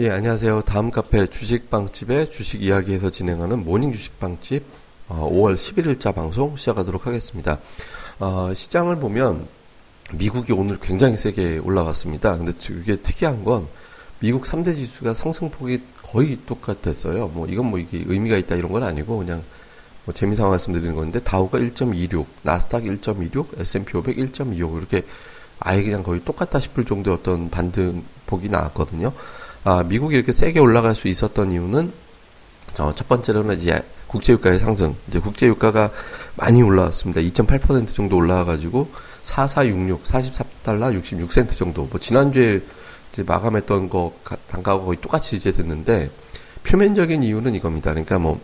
예, 안녕하세요. 다음 카페 주식빵집의 주식 이야기에서 진행하는 모닝 주식빵집 어, 5월 11일자 방송 시작하도록 하겠습니다. 어, 시장을 보면 미국이 오늘 굉장히 세게 올라갔습니다. 근데 이게 특이한 건 미국 3대 지수가 상승폭이 거의 똑같았어요. 뭐 이건 뭐 이게 의미가 있다 이런 건 아니고 그냥 뭐 재미삼아 말씀드리는 건데 다우가 1.26, 나스닥 1.26, S&P 500 1.25 이렇게 아예 그냥 거의 똑같다 싶을 정도의 어떤 반등폭이 나왔거든요. 아, 미국이 이렇게 세게 올라갈 수 있었던 이유는 저첫 번째로는 이제 국제유가의 상승. 이제 국제유가가 많이 올라왔습니다. 2.8% 정도 올라와가지고 4466, 44달러 66센트 정도. 뭐 지난주에 이제 마감했던 거 단가가 거의 똑같이 이제 됐는데 표면적인 이유는 이겁니다. 그러니까 뭐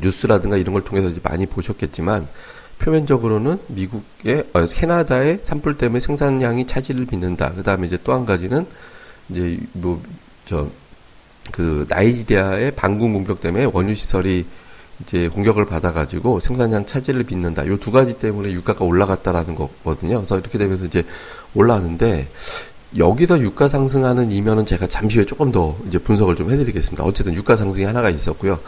뉴스라든가 이런 걸 통해서 이제 많이 보셨겠지만 표면적으로는 미국의 어, 캐나다의 산불 때문에 생산량이 차질을 빚는다. 그다음에 이제 또 한 가지는 이제 뭐 저 그 나이지리아의 반군 공격 때문에 원유 시설이 이제 공격을 받아가지고 생산량 차질을 빚는다. 요 두 가지 때문에 유가가 올라갔다라는 거거든요. 그래서 이렇게 되면서 이제 올라왔는데 여기서 유가 상승하는 이면은 제가 잠시 후에 조금 더 이제 분석을 좀 해드리겠습니다. 어쨌든 유가 상승이 하나가 있었고요.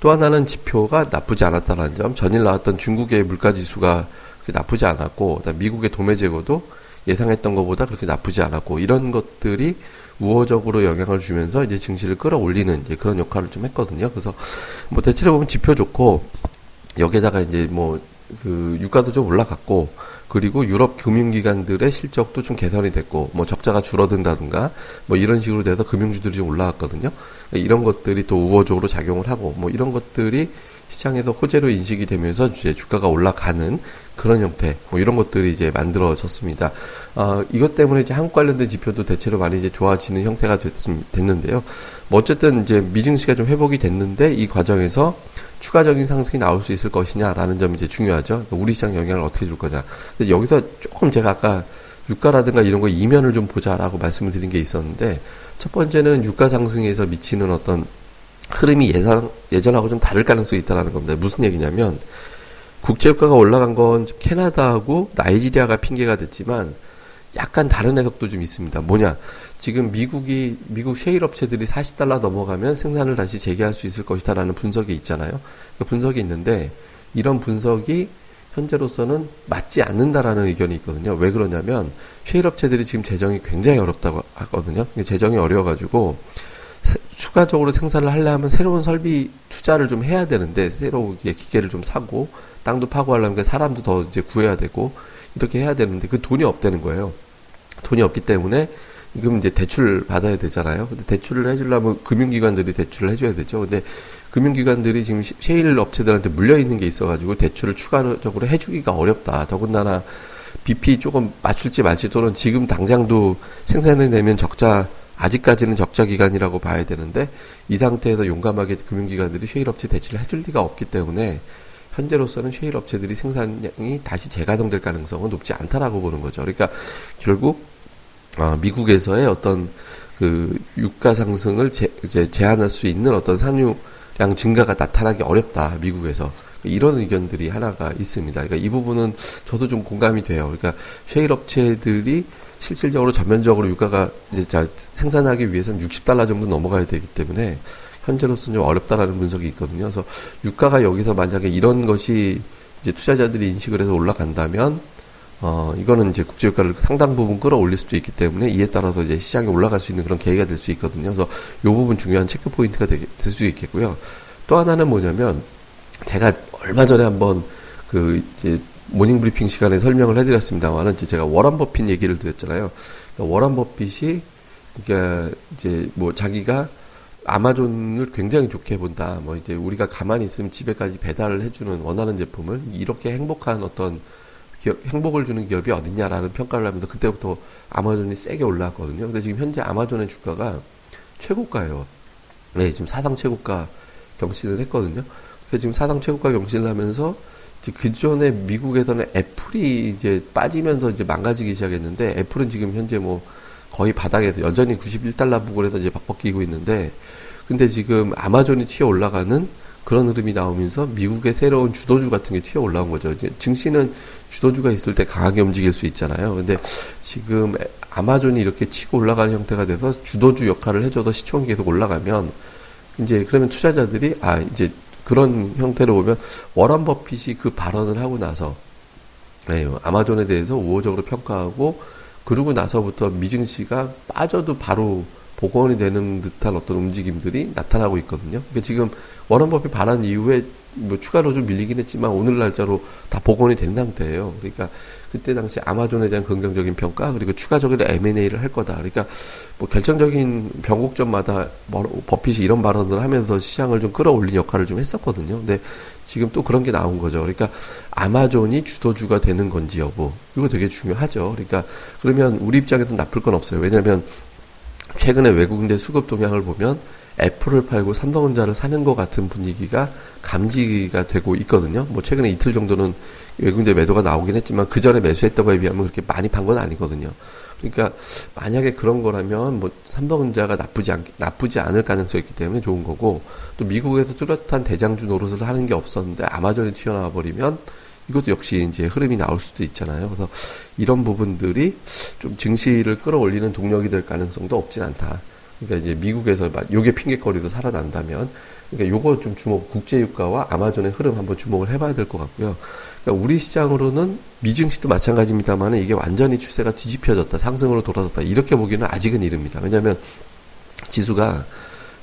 또 하나는 지표가 나쁘지 않았다는 점. 전일 나왔던 중국의 물가 지수가 나쁘지 않았고, 미국의 도매 재고도 예상했던 것보다 그렇게 나쁘지 않았고 이런 것들이 우호적으로 영향을 주면서 이제 증시를 끌어올리는 이제 그런 역할을 좀 했거든요. 그래서 뭐 대체로 보면 지표 좋고 여기에다가 이제 뭐 그 유가도 좀 올라갔고 그리고 유럽 금융기관들의 실적도 좀 개선이 됐고 뭐 적자가 줄어든다든가 뭐 이런 식으로 돼서 금융주들이 좀 올라왔거든요. 이런 것들이 또 우호적으로 작용을 하고 뭐 이런 것들이 시장에서 호재로 인식이 되면서 이제 주가가 올라가는 그런 형태 뭐 이런 것들이 이제 만들어졌습니다. 어, 이것 때문에 이제 한국 관련된 지표도 대체로 많이 이제 좋아지는 형태가 됐, 됐는데요. 뭐 어쨌든 이제 미증시가 좀 회복이 됐는데 이 과정에서 추가적인 상승이 나올 수 있을 것이냐라는 점이 이제 중요하죠. 그러니까 우리 시장 영향을 어떻게 줄 거냐. 근데 여기서 조금 제가 아까 유가라든가 이런 거 이면을 좀 보자라고 말씀을 드린 게 있었는데 첫 번째는 유가 상승에서 미치는 어떤 흐름이 예상, 예전하고 좀 다를 가능성이 있다는 겁니다. 무슨 얘기냐면, 국제유가가 올라간 건 캐나다하고 나이지리아가 핑계가 됐지만, 약간 다른 해석도 좀 있습니다. 뭐냐. 지금 미국이, 미국 셰일 업체들이 40달러 넘어가면 생산을 다시 재개할 수 있을 것이다라는 분석이 있잖아요. 그 분석이 있는데, 이런 분석이 현재로서는 맞지 않는다라는 의견이 있거든요. 왜 그러냐면, 셰일 업체들이 지금 재정이 굉장히 어렵다고 하거든요. 재정이 어려워가지고, 추가적으로 생산을 하려면 새로운 설비 투자를 좀 해야 되는데 새로운 기계를 좀 사고 땅도 파고 하려면 사람도 더 이제 구해야 되고 이렇게 해야 되는데 그 돈이 없다는 거예요. 돈이 없기 때문에 지금 이제 대출 받아야 되잖아요. 근데 대출을 해주려면 금융기관들이 대출을 해줘야 되죠. 근데 금융기관들이 지금 셰일 업체들한테 물려 있는 게 있어가지고 대출을 추가적으로 해주기가 어렵다. 더군다나 BP 조금 맞출지 말지 또는 지금 당장도 생산해내면 적자 아직까지는 적자 기간이라고 봐야 되는데 이 상태에서 용감하게 금융기관들이 쉐일업체 대출을 해줄 리가 없기 때문에 현재로서는 쉐일업체들이 생산량이 다시 재가동될 가능성은 높지 않다라고 보는 거죠. 그러니까 결국 어, 미국에서의 어떤 그 유가 상승을 제, 이제 제한할 수 있는 어떤 산유량 증가가 나타나기 어렵다 미국에서 이런 의견들이 하나가 있습니다. 그러니까 이 부분은 저도 좀 공감이 돼요. 그러니까 쉐일 업체들이 실질적으로 전면적으로 유가가 이제 잘 생산하기 위해서는 60달러 정도 넘어가야 되기 때문에 현재로서는 좀 어렵다라는 분석이 있거든요. 그래서 유가가 여기서 만약에 이런 것이 이제 투자자들이 인식을 해서 올라간다면 어 이거는 이제 국제유가를 상당 부분 끌어올릴 수도 있기 때문에 이에 따라서 이제 시장에 올라갈 수 있는 그런 계기가 될 수 있거든요. 그래서 이 부분 중요한 체크 포인트가 될 수 있겠고요. 또 하나는 뭐냐면 제가 얼마 전에 한번 그 이제 morning 브리핑 시간에 설명을 해드렸습니다만은 제가 워런 버핏 얘기를 드렸잖아요. 그러니까 워런 버핏이 그러니까 이제 뭐 자기가 아마존을 굉장히 좋게 본다. 뭐 이제 우리가 가만히 있으면 집에까지 배달을 해주는 원하는 제품을 이렇게 행복한 어떤 기업, 행복을 주는 기업이 어딨냐라는 평가를 하면서 그때부터 아마존이 세게 올라왔거든요. 근데 지금 현재 아마존의 주가가 최고가예요. 네, 지금 사상 최고가 경신을 했거든요. 그래서 지금 사상 최고가 경신을 하면서 그전에 미국에서는 애플이 이제 빠지면서 이제 망가지기 시작했는데 애플은 지금 현재 뭐 거의 바닥에서 여전히 91달러 부근에서 이제 박박 끼고 있는데 근데 지금 아마존이 튀어 올라가는 그런 흐름이 나오면서 미국의 새로운 주도주 같은 게 튀어 올라온 거죠. 증시는 주도주가 있을 때 강하게 움직일 수 있잖아요. 근데 지금 아마존이 이렇게 치고 올라가는 형태가 돼서 주도주 역할을 해줘도 시총이 계속 올라가면 이제 그러면 투자자들이 아 이제 그런 형태로 보면 워런 버핏이 그 발언을 하고 나서 네, 아마존에 대해서 우호적으로 평가하고 그러고 나서부터 미증시가 빠져도 바로 복원이 되는 듯한 어떤 움직임들이 나타나고 있거든요. 그러니까 지금 워런 버핏 발언 이후에 뭐 추가로 좀 밀리긴 했지만 오늘 날짜로 다 복원이 된 상태예요. 그러니까 그때 당시 아마존에 대한 긍정적인 평가 그리고 추가적인 M&A를 할 거다. 그러니까 뭐 결정적인 변곡점마다 버핏이 이런 발언을 하면서 시장을 좀 끌어올린 역할을 좀 했었거든요. 근데 지금 또 그런 게 나온 거죠. 그러니까 아마존이 주도주가 되는 건지 여부 이거 되게 중요하죠. 그러니까 그러면 우리 입장에서 나쁠 건 없어요. 왜냐하면 최근에 외국인들 수급 동향을 보면 애플을 팔고 삼성전자를 사는 것 같은 분위기가 감지가 되고 있거든요. 뭐 최근에 이틀 정도는 외국인들 매도가 나오긴 했지만 그 전에 매수했던 거에 비하면 그렇게 많이 판 건 아니거든요. 그러니까 만약에 그런 거라면 뭐 삼성전자가 나쁘지 않 나쁘지 않을 가능성이 있기 때문에 좋은 거고 또 미국에서 뚜렷한 대장주 노릇을 하는 게 없었는데 아마존이 튀어나와 버리면 이것도 역시 이제 흐름이 나올 수도 있잖아요. 그래서 이런 부분들이 좀 증시를 끌어올리는 동력이 될 가능성도 없진 않다. 그러니까 이제 미국에서 요게 핑계거리로 살아난다면 그러니까 요거 좀 주목 국제 유가와 아마존의 흐름 한번 주목을 해봐야 될 것 같고요. 그러니까 우리 시장으로는 미증시도 마찬가지입니다만 이게 완전히 추세가 뒤집혀졌다, 상승으로 돌아섰다 이렇게 보기는 아직은 이릅니다. 왜냐하면 지수가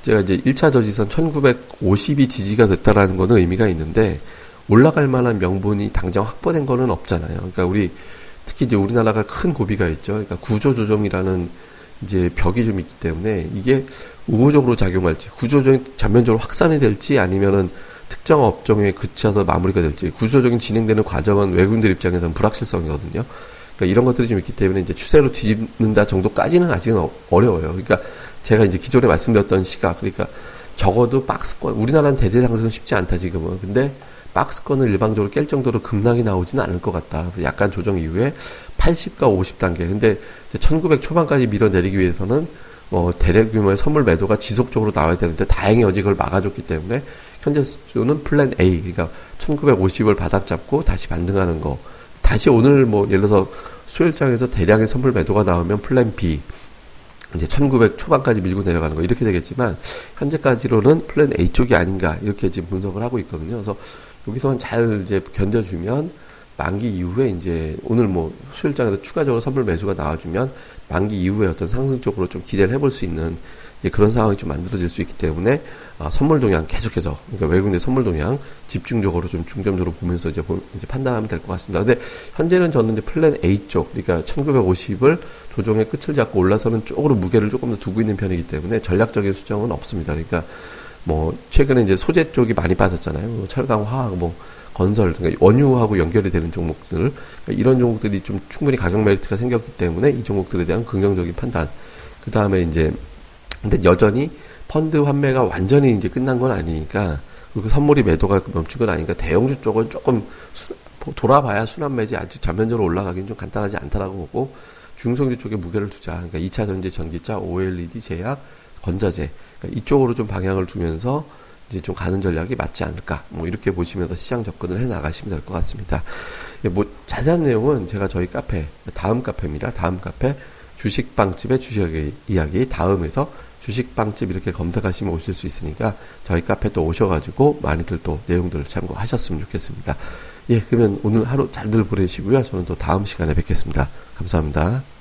제가 이제 1차 저지선 1950이 지지가 됐다라는 거는 의미가 있는데 올라갈 만한 명분이 당장 확보된 거는 없잖아요. 그러니까 우리 특히 이제 우리나라가 큰 고비가 있죠. 그러니까 구조조정이라는 이제 벽이 좀 있기 때문에 이게 우호적으로 작용할지 구조적인 전면적으로 확산이 될지 아니면은 특정 업종에 그쳐서 마무리가 될지 구조적인 진행되는 과정은 외국인들 입장에서는 불확실성이거든요. 그러니까 이런 것들이 좀 있기 때문에 이제 추세로 뒤집는다 정도까지는 아직은 어, 어려워요. 그러니까 제가 이제 기존에 말씀드렸던 시각, 그러니까 적어도 박스권, 우리나라는 대제 상승은 쉽지 않다 지금은. 근데 박스권을 일방적으로 깰 정도로 급락이 나오지는 않을 것 같다. 그래서 약간 조정 이후에 80과 50 단계. 근데 1900 초반까지 밀어내리기 위해서는 뭐 대략 규모의 선물 매도가 지속적으로 나와야 되는데 다행히 어제 그걸 막아줬기 때문에 현재 수준은 플랜 A, 그러니까 1950을 바닥 잡고 다시 반등하는 거. 다시 오늘 뭐 예를 들어서 수요일장에서 대량의 선물 매도가 나오면 플랜 B, 이제 1900 초반까지 밀고 내려가는 거 이렇게 되겠지만 현재까지로는 플랜 A 쪽이 아닌가 이렇게 지금 분석을 하고 있거든요. 그래서 여기서 잘 이제 견뎌주면 만기 이후에 이제 오늘 뭐 수요일장에서 추가적으로 선물 매수가 나와주면 만기 이후에 어떤 상승 쪽으로 좀 기대를 해볼 수 있는 이제 그런 상황이 좀 만들어질 수 있기 때문에 아, 선물 동향 계속해서 그러니까 외국내 선물 동향 집중적으로 좀 중점적으로 보면서 이제, 보, 이제 판단하면 될 것 같습니다. 근데 현재는 저는 이제 플랜 A 쪽 그러니까 1950을 조정의 끝을 잡고 올라서는 쪽으로 무게를 조금 더 두고 있는 편이기 때문에 전략적인 수정은 없습니다. 그러니까 뭐 최근에 이제 소재 쪽이 많이 빠졌잖아요. 뭐 철강, 화학, 뭐 건설, 그러니까 원유하고 연결이 되는 종목들 그러니까 이런 종목들이 좀 충분히 가격 메리트가 생겼기 때문에 이 종목들에 대한 긍정적인 판단. 그 다음에 이제 근데 여전히 펀드 환매가 완전히 이제 끝난 건 아니니까 그리고 선물이 매도가 멈춘 건 아니니까 대형주 쪽은 조금 수, 돌아봐야 순환 매지 아주 전면적으로 올라가기는 좀 간단하지 않다라고 보고 중성주 쪽에 무게를 두자. 그러니까 2차 전지, 전기차, OLED, 제약, 건자재 그러니까 이쪽으로 좀 방향을 두면서 이제 좀 가는 전략이 맞지 않을까 뭐 이렇게 보시면서 시장 접근을 해 나가시면 될 것 같습니다. 예, 뭐 자세한 내용은 제가 저희 카페 다음 카페입니다. 다음 카페 주식빵집의 주식 이야기 다음에서 주식빵집 이렇게 검색하시면 오실 수 있으니까 저희 카페 또 오셔가지고 많이들 또 내용들을 참고하셨으면 좋겠습니다. 예, 그러면 오늘 하루 잘들 보내시고요. 저는 또 다음 시간에 뵙겠습니다. 감사합니다.